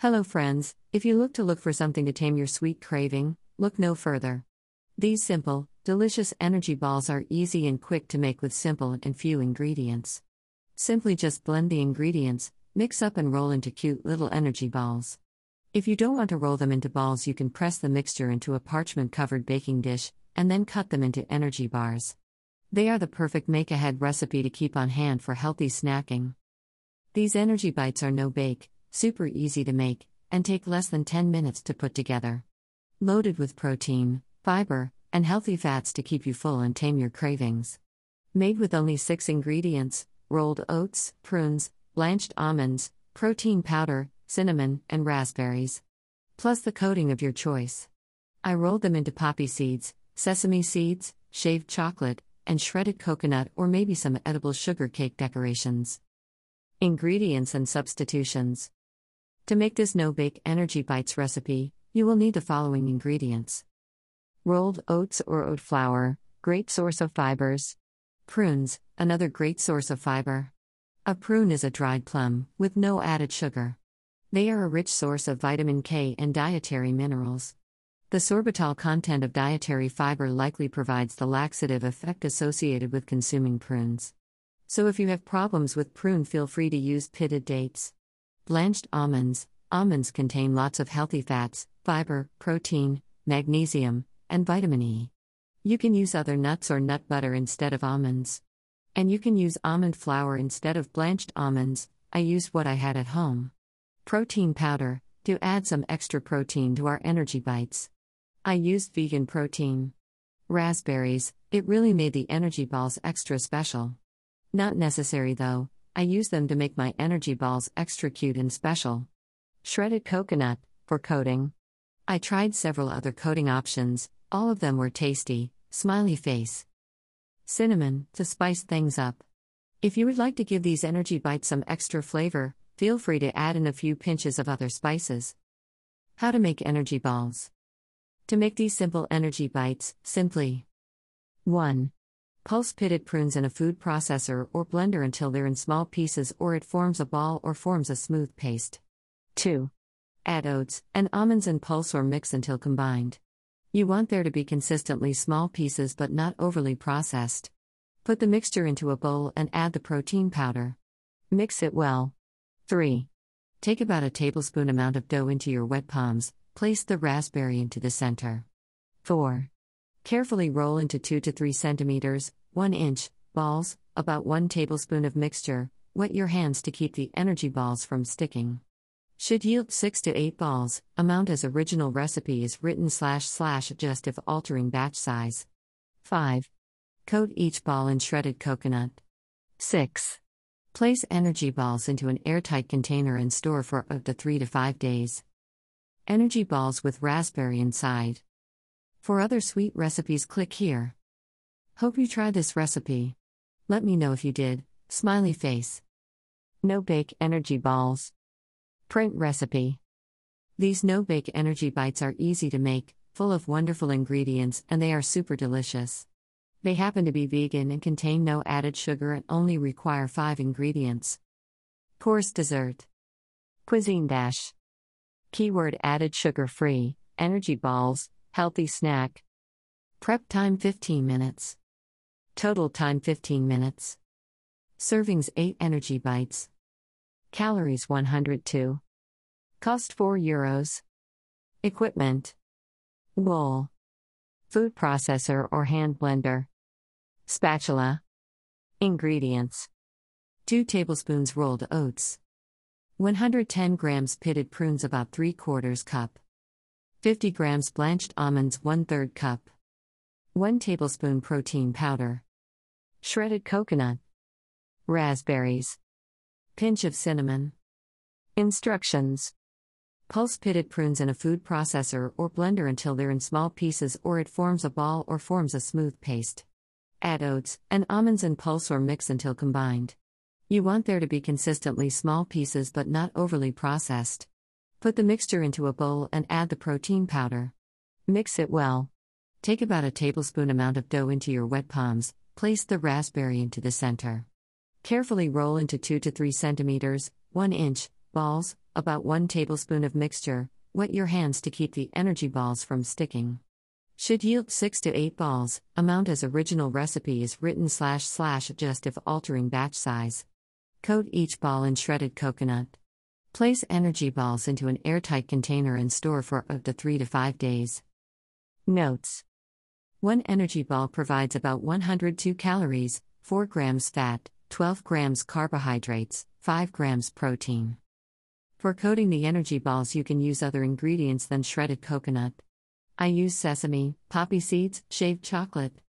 Hello, friends. If you look to look for something to tame your sweet craving, look no further. These simple, delicious energy balls are easy and quick to make with simple and few ingredients. Simply just blend the ingredients, mix up and roll into cute little energy balls. If you don't want to roll them into balls, you can press the mixture into a parchment covered baking dish and then cut them into energy bars. They are the perfect make ahead recipe to keep on hand for healthy snacking. These energy bites are no bake, super easy to make, and take less than 10 minutes to put together. Loaded with protein, fiber, and healthy fats to keep you full and tame your cravings. Made with only six ingredients rolled oats, prunes, blanched almonds, protein powder, cinnamon, and raspberries. Plus the coating of your choice. I rolled them into poppy seeds, sesame seeds, shaved chocolate, and shredded coconut or maybe some edible sugar cake decorations. Ingredients and substitutions. To make this no bake energy bites recipe, you will need the following ingredients rolled oats or oat flour, great source of fibers. Prunes, another great source of fiber. A prune is a dried plum, with no added sugar. They are a rich source of vitamin K and dietary minerals. The sorbitol content of dietary fiber likely provides the laxative effect associated with consuming prunes. So if you have problems with prune, feel free to use pitted dates. Blanched almonds. Almonds contain lots of healthy fats, fiber, protein, magnesium, and vitamin E. You can use other nuts or nut butter instead of almonds. And you can use almond flour instead of blanched almonds. I used what I had at home. Protein powder, to add some extra protein to our energy bites. I used vegan protein. Raspberries, it really made the energy balls extra special. Not necessary though, I use them to make my energy balls extra cute and special. Shredded coconut, for coating. I tried several other coating options, all of them were tasty, smiley face. Cinnamon, to spice things up. If you would like to give these energy bites some extra flavor, feel free to add in a few pinches of other spices. How to make energy balls. To make these simple energy bites, simply 1. Pulse pitted prunes in a food processor or blender until they're in small pieces or it forms a ball or forms a smooth paste. 2. Add oats and almonds and pulse or mix until combined. You want there to be consistently small pieces but not overly processed. Put the mixture into a bowl and add the protein powder. Mix it well. 3. Take about a tablespoon amount of dough into your wet palms, place the raspberry into the center. 4. Carefully roll into 2 to 3 centimeters, 1 inch, balls, about 1 tablespoon of mixture, wet your hands to keep the energy balls from sticking. Should yield 6 to 8 balls, amount as original recipe is written slash slash adjust if altering batch size. 5. Coat each ball in shredded coconut. 6. Place energy balls into an airtight container and store for up to 3 to 5 days. Energy balls with raspberry inside. For other sweet recipes, click here. Hope you try this recipe. Let me know if you did. Smiley face. No bake energy balls. Print recipe. These no bake energy bites are easy to make, full of wonderful ingredients, and they are super delicious. They happen to be vegan and contain no added sugar and only require 5 ingredients. Course dessert. Cuisine dash. Keyword added sugar free, energy balls, Healthy snack. Prep time 15 minutes. Total time 15 minutes. Servings 8 energy bites. Calories 102. Cost 4 euros. Equipment. Bowl. Food processor or hand blender. Spatula. Ingredients 2 tablespoons rolled oats. 110 grams pitted prunes, about 3 quarters cup. 50 grams blanched almonds 1 3 cup. 1 tablespoon protein powder. Shredded coconut. Raspberries. Pinch of cinnamon. Instructions. Pulse pitted prunes in a food processor or blender until they're in small pieces or it forms a ball or forms a smooth paste. Add oats and almonds and pulse or mix until combined. You want there to be consistently small pieces but not overly processed Put the mixture into a bowl and add the protein powder. Mix it well. Take about a tablespoon amount of dough into your wet palms, place the raspberry into the center. Carefully roll into 2 to 3 centimeters, 1 inch, balls, about 1 tablespoon of mixture, wet your hands to keep the energy balls from sticking. Should yield 6 to 8 balls, amount as original recipe is written slash slash adjust if altering batch size. Coat each ball in shredded coconut. Place energy balls into an airtight container and store for up to 3 to 5 days. Notes One energy ball provides about 102 calories, 4 grams fat, 12 grams carbohydrates, 5 grams protein. For coating the energy balls, you can use other ingredients than shredded coconut. I use sesame, poppy seeds, shaved chocolate.